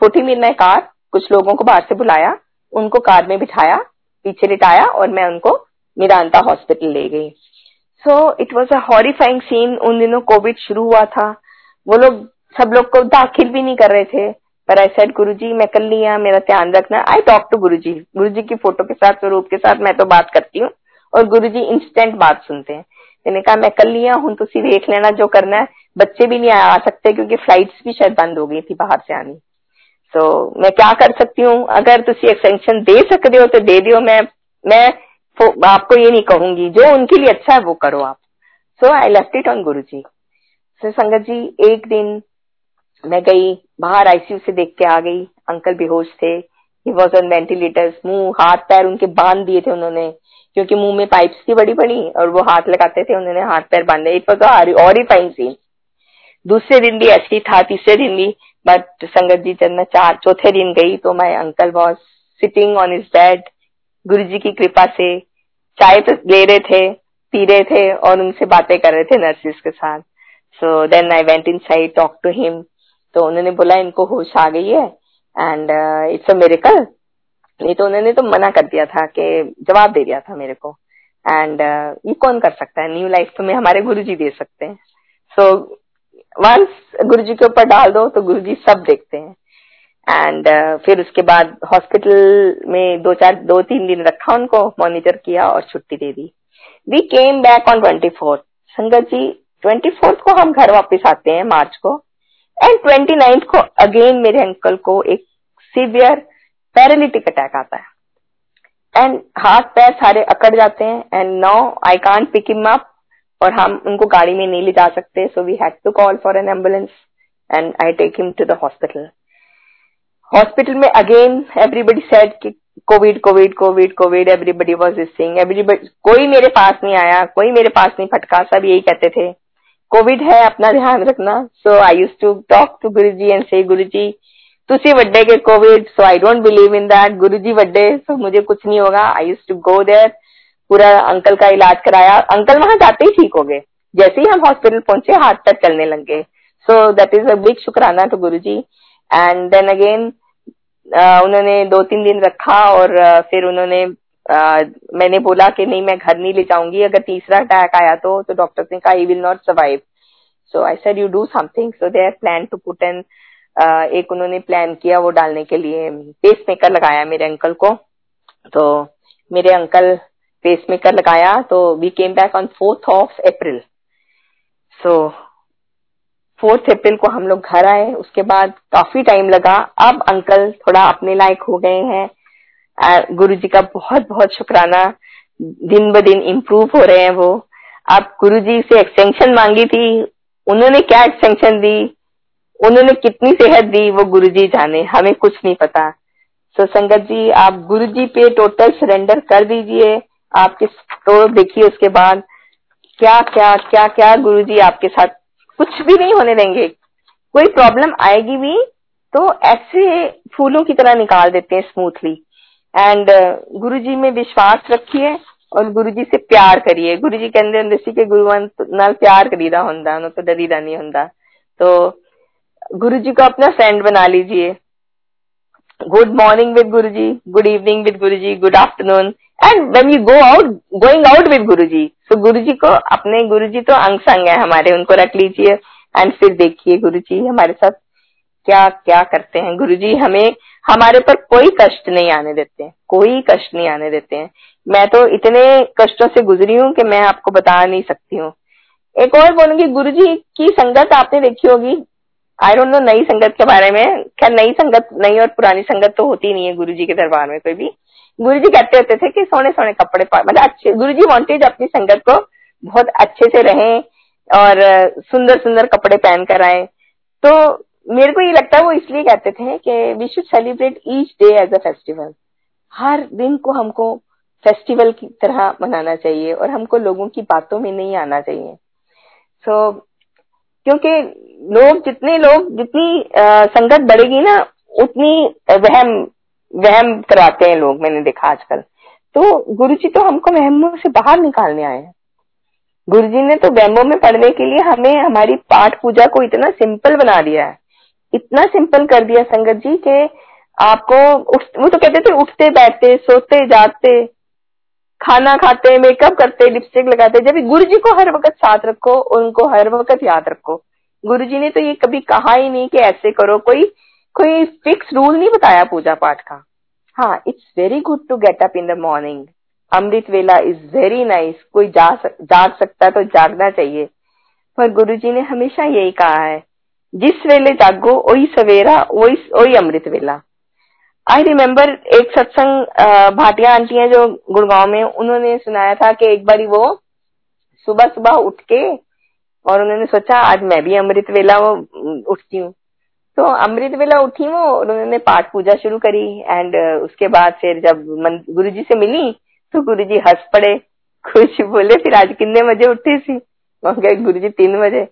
put in my car कुछ लोगों को बाहर से बुलाया, उनको कार में बिठाया, पीछे लिटाया और मैं उनको मिरांता हॉस्पिटल ले गई। So it was a horrifying scene उन दिनों कोविड शुरू हुआ था। वो लोग, सब लोग को दाखिल भी नहीं कर रहे थे। पर आई सेड गुरु जी मैं कल नहीं मेरा ध्यान रखना आई टॉक टू गुरु जी गुरु जी की फ़ोटो के साथ स्वरूप के साथ मैं तो बात करती हूँ। और गुरु जी इंस्टेंट बात सुनते हैं। मैंने कहा मैं कल लिया हूँ तो सिर्फ़ देख लेना जो करना है। बच्चे भी नहीं आ सकते क्योंकि फ्लाइट्स भी शायद बंद हो गई थी बाहर से आनी। सो so, मैं क्या कर सकती हूँ? अगर तुम एक्सटेंशन दे सकते हो तो दे दियो। मैं मैं आपको ये नहीं कहूँगी। जो उनके लिए अच्छा है वो करो आप। So I left it on Guru ji so संगत जी एक दिन मैं गई, बाहर आईसीयू से देख के आ गई। अंकल बेहोश थे। ही वॉज़ ऑन वेंटिलेटर्स मुँह, हाथ, पैर उनके बाँध दिए थे उन्होंने। क्योंकि मुँह में पाइप्स थी बड़ी बड़ी और वो हाथ लगाते थे उन्होंने हाथ, पैर बांधे इट वॉज़ और ही फाइन सीन दूसरे दिन भी ऐसी था, तीसरे दिन भी। बट संगत जी, जब मैं चार, चौथे दिन गई तो my uncle was sitting on is bed Guru ji की कृपा से चाय तो ले रहे थे, पी रहे थे और उनसे बातें कर रहे थे नर्सिस के साथ। So then I went inside talk to him तो उन्होंने बोला इनको होश आ गई है एंड इट्स अ मेरेकल नहीं तो उन्होंने तो मना कर दिया था कि जवाब दे दिया था मेरे को। एंड uh, ये कौन कर सकता है? न्यू लाइफ तो में हमारे गुरु जी दे सकते हैं। सो वंस गुरु जी के ऊपर डाल दो तो गुरु जी सब देखते हैं। एंड uh, फिर उसके बाद हॉस्पिटल में दो चार दो तीन दिन रखा उनको मॉनिटर किया और छुट्टी दे दी। We came back on twenty fourth Sangat ji twenty fourth को हम घर वापस आते हैं मार्च को। एंड ट्वेंटी नाइन्थ को अगेन मेरे अंकल को एक सीवियर पैरालिटिक अटैक आता है। एंड हाथ पैर सारे अकड़ जाते हैं। And now I can't pick him up और हम उनको गाड़ी में नहीं ले जा सकते। So we had to call for an ambulance and I take him to the hospital hospital में अगेन एवरीबडी सेड कि Covid Covid Covid Covid everybody was sing everybody कोई मेरे पास नहीं आया। कोई मेरे पास नहीं फटका। सब यही कहते थे। कोविड है अपना ध्यान रखना। So I use to talk to Guru ji and say Guru ji तुसी वड्डे के Covid so I don't believe in that Guru ji वड्डे सो मुझे कुछ नहीं होगा। I use to go there पूरा अंकल का इलाज कराया। अंकल वहाँ जाते ही ठीक हो गए। जैसे ही हम हॉस्पिटल पहुँचे हाथ तक चलने लग गए। So that is a big शुक्राना to Guru ji and then again उन्होंने दो तीन दिन रखा और uh, फिर उन्होंने Uh, मैंने बोला कि नहीं मैं घर नहीं ले जाऊँगी। अगर तीसरा अटैक आया तो तो डॉक्टर ने कहा I will not survive so I said you do something so they plan to put an एक उन्होंने प्लान किया वो डालने के लिए। पेस मेकर लगाया मेरे अंकल को। तो मेरे अंकल पेस मेकर लगाया। तो we came back on fourth of April so fourth April को हम लोग घर आए। उसके बाद काफ़ी टाइम लगा। अब अंकल थोड़ा अपने लायक हो गए हैं। गुरु जी का बहुत बहुत शुक्राना। दिन ब दिन इम्प्रूव हो रहे हैं वो। आप गुरु जी से एक्सटेंशन मांगी थी, उन्होंने क्या एक्सटेंशन दी? उन्होंने कितनी सेहत दी? वो गुरु जी जाने, हमें कुछ नहीं पता। सो संगत जी, आप गुरु जी पे टोटल सरेंडर कर दीजिए। आपके तो देखिए उसके बाद। क्या क्या क्या क्या गुरु जी आपके साथ कुछ भी नहीं होने देंगे। कोई प्रॉब्लम आएगी भी तो ऐसे फूलों की तरह निकाल देते हैं स्मूथली एंड uh, गुरु जी में विश्वास रखिए और गुरु जी से प्यार करिए। गुरु जी कहते हैं के गुरुवंत तो नाल प्यार करीदा होंदा ना तो डरीदा नहीं होंदा। तो गुरु जी को अपना फ्रेंड बना लीजिए। Good morning with Guru ji good evening with Guru ji good afternoon and when you go out going out with Guru ji so गुरु जी को अपने गुरु जी तो अंग संग है हमारे, उनको रख लीजिए। एंड फिर देखिए गुरु जी हमारे साथ क्या क्या करते हैं? गुरु जी हमें, हमारे पर कोई कष्ट नहीं आने देते हैं। कोई कष्ट नहीं आने देते हैं। मैं तो इतने कष्टों से गुजरी हूँ कि मैं आपको बता नहीं सकती हूँ। एक और बोलूँगी गुरु जी की संगत आपने देखी होगी? आई डोंट नो नई संगत के बारे में। खैर, नई संगत नई और पुरानी संगत तो होती नहीं है गुरु जी के दरबार में कोई भी। गुरु जी कहते होते थे कि सोने सोने कपड़े मतलब अच्छे गुरु जी वॉन्टेड अपनी संगत को बहुत अच्छे से रहें और सुंदर सुंदर कपड़े पहन कर आए। तो मेरे को ये लगता है वो इसलिए कहते थे कि we should celebrate each day as a festival हर दिन को हमको फेस्टिवल की तरह मनाना चाहिए और हमको लोगों की बातों में नहीं आना चाहिए। सो so, क्योंकि लोग जितने लोग जितनी आ, संगत बढ़ेगी ना उतनी वहम वहम कराते हैं लोग मैंने देखा आजकल। तो गुरु जी तो हमको वहमों से बाहर निकालने आए हैं। गुरु जी ने तो वहमों में पढ़ने के लिए हमें हमारी पाठ पूजा को इतना सिंपल बना दिया है। इतना सिंपल कर दिया संगत जी के आपको वो तो कहते थे उठते, बैठते, सोते, जागते, खाना खाते मेकअप करते लिपस्टिक लगाते, जब गुरु जी को हर वक्त साथ रखो, उनको हर वक्त याद रखो। गुरु जी ने तो ये कभी कहा ही नहीं कि ऐसे करो, कोई कोई फिक्स रूल नहीं बताया पूजा पाठ का। हाँ it's very good to get up in the morning amrit vela is very nice कोई जा जाग सकता तो जागना चाहिए। पर गुरु जी ने हमेशा यही कहा है जिस वेले जागो, वही सवेरा, वही अमृत वेला। आई रिमेम्बर एक सत्संग भाटिया आंटी है जो गुड़गांव में, उन्होंने सुनाया था कि एक बारी वो सुबह सुबह उठ के और उन्होंने सोचा, आज मैं भी अमृत वेला वो उठती हूँ। तो अमृत वेला उठी वो, और उन्होंने पाठ पूजा शुरू करी एंड उसके बाद फिर जब गुरु जी से मिली तो गुरु जी हंस पड़े, खुश बोले, फिर आज कितने बजे उठी थी? गुरु जी तीन बजे।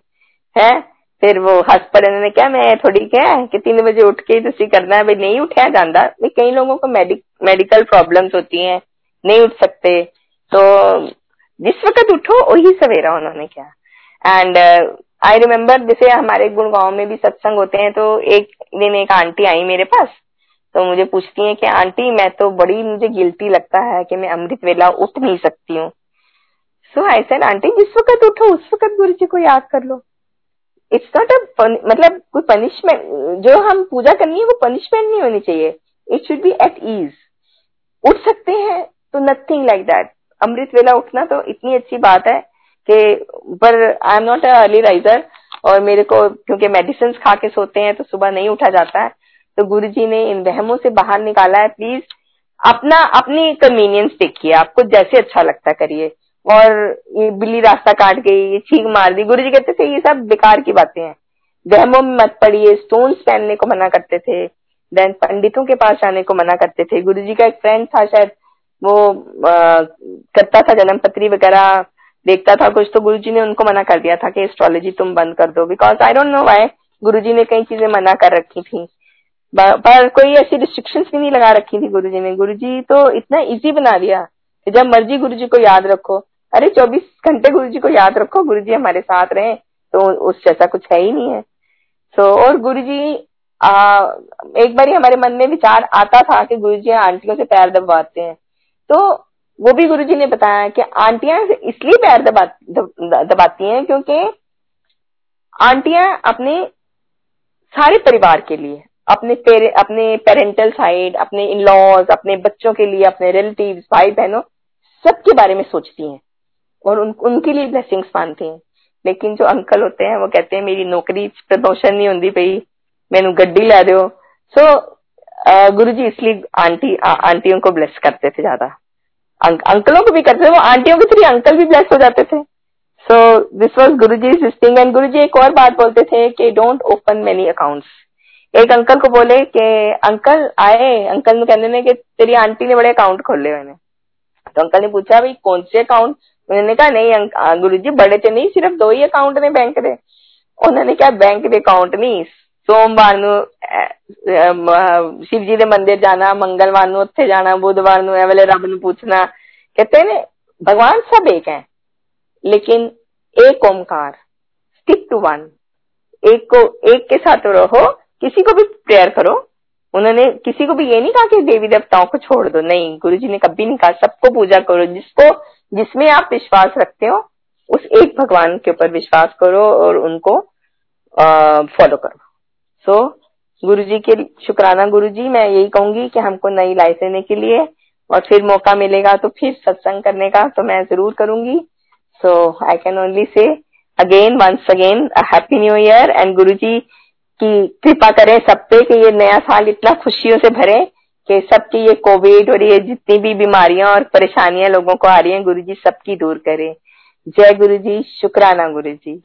है? फिर वो हंस पड़े उन्होंने क्या मैं थोड़ी क्या कि तीन बजे उठ के तुम करना है भाई नहीं उठा जाता। कई लोगों को मेडिक, मेडिकल प्रॉब्लम्स होती हैं नहीं उठ सकते। तो जिस वक्त उठो वही सवेरा उन्होंने किया। एंड आई रिमेम्बर जैसे हमारे गुड़गांव में भी सत्संग होते हैं तो एक दिन एक आंटी आई मेरे पास। तो मुझे पूछती है कि आंटी मैं तो बड़ी मुझे गिल्टी लगता है कि मैं अमृत वेला उठ नहीं सकती हूँ। सो आई सेड आंटी जिस वक्त उठो उस वक्त गुरु जी को याद कर लो। इट्स नॉट अ मतलब कोई पनिशमेंट जो हम पूजा करनी है, वो पनिशमेंट नहीं होनी चाहिए। It should be at ease उठ सकते हैं तो नथिंग लाइक दैट अमृत वेला उठना तो इतनी अच्छी बात है कि, पर I am not a early riser और मेरे को, क्योंकि मेडिसिन खा के सोते हैं तो सुबह नहीं उठा जाता है। तो गुरु जी ने इन वहमों से बाहर निकाला है प्लीज़ अपना, अपनी कन्वीनियंस देखिए। आपको जैसे अच्छा लगता करिए। और ये बिल्ली रास्ता काट गई ये छींक मार दी। गुरु जी कहते थे ये सब बेकार की बातें हैं। वहमों में मत पड़िए स्टोन्स पहनने को मना करते थे देन पंडितों के पास जाने को मना करते थे। गुरु जी का एक फ्रेंड था शायद वो आ, करता था जन्म पत्री वगैरह देखता था कुछ तो गुरु जी ने उनको मना कर दिया था कि एस्ट्रोलॉजी तुम बंद कर दो। Because I don't know why Guru ji ने कई चीज़ें मना कर रखी थी। पर कोई ऐसी रिस्ट्रिक्शंस भी नहीं लगा रखी थी गुरु जी ने। गुरु जी तो इतना इजी बना दिया कि जब मर्ज़ी गुरु जी को याद रखो। अरे चौबीस घंटे गुरु जी को याद रखो गुरु जी हमारे साथ रहे तो उस जैसा कुछ है ही नहीं है। सो so, और गुरु जी आ, एक बार हमारे मन में विचार आता था कि गुरु जी आंटियों से पैर दबाते हैं। तो वो भी गुरु जी ने बताया कि आंटियाँ इसलिए पैर दबा दबाती हैं क्योंकि आंटियाँ अपने सारे परिवार के लिए अपने पेरे, अपने पेरेंटल साइड अपने इन लॉज अपने बच्चों के लिए अपने रिलेटिव भाई बहनों सबके बारे में सोचती हैं। और उन, उनके लिए ब्लेसिंग्स मानती हैं। लेकिन जो अंकल होते हैं वो कहते हैं मेरी नौकरी प्रमोशन नहीं होती पई। मैनू गड्डी ला दो सो गुरु जी इसलिए आंटी आ, आंटियों को ब्लेस करते थे ज़्यादा। अंक, अंकलों को भी करते थे वो आंटियों के थ्रू अंकल भी ब्लेस हो जाते थे। सो this was Guru ji सिस्टिंग and Guru जी एक और बात बोलते थे कि डोंट ओपन मेनी अकाउंट्स एक अंकल को बोले कि अंकल आए। अंकल कहने कि तेरी आंटी ने बड़े अकाउंट खोले मैंने तो अंकल ने पूछा भाई कौन से अकाउंट उन्होंने कहा, नहीं गुरु जी बड़े तो नहीं, सिर्फ़ दो ही अकाउंट ने बैंक दे. उन्होंने कहा बैंक के अकाउंट नहीं, सोमवार शिव जी के मंदिर जाना, मंगलवार उ जाना, बुधवार नु वाले रब न पूछना। कहते ने भगवान सब एक है, लेकिन एक ओमकार स्टिक टू वन एक को, एक के साथ रहो, किसी को भी प्रेयर करो। उन्होंने, किसी को भी ये नहीं कहा कि देवी देवताओं को छोड़ दो। नहीं गुरु जी ने कभी नहीं कहा, सबको पूजा करो, जिसको जिसमें आप विश्वास रखते हो उस एक भगवान के ऊपर विश्वास करो और उनको फॉलो करो। सो so, गुरु जी के शुक्राना गुरु जी मैं यही कहूँगी कि हमको नई लाइफ लेने के लिए और फिर मौका मिलेगा तो फिर सत्संग करने का तो मैं ज़रूर करूँगी। So I can only say again once again happy new year and Guru ji की कृपा करें सब पे कि ये नया साल इतना खुशियों से भरे कि सबकी ये कोविड और ये जितनी भी बीमारियाँ और परेशानियाँ लोगों को आ रही हैं गुरु जी सबकी दूर करें। जय गुरु जी शुक्राना गुरु जी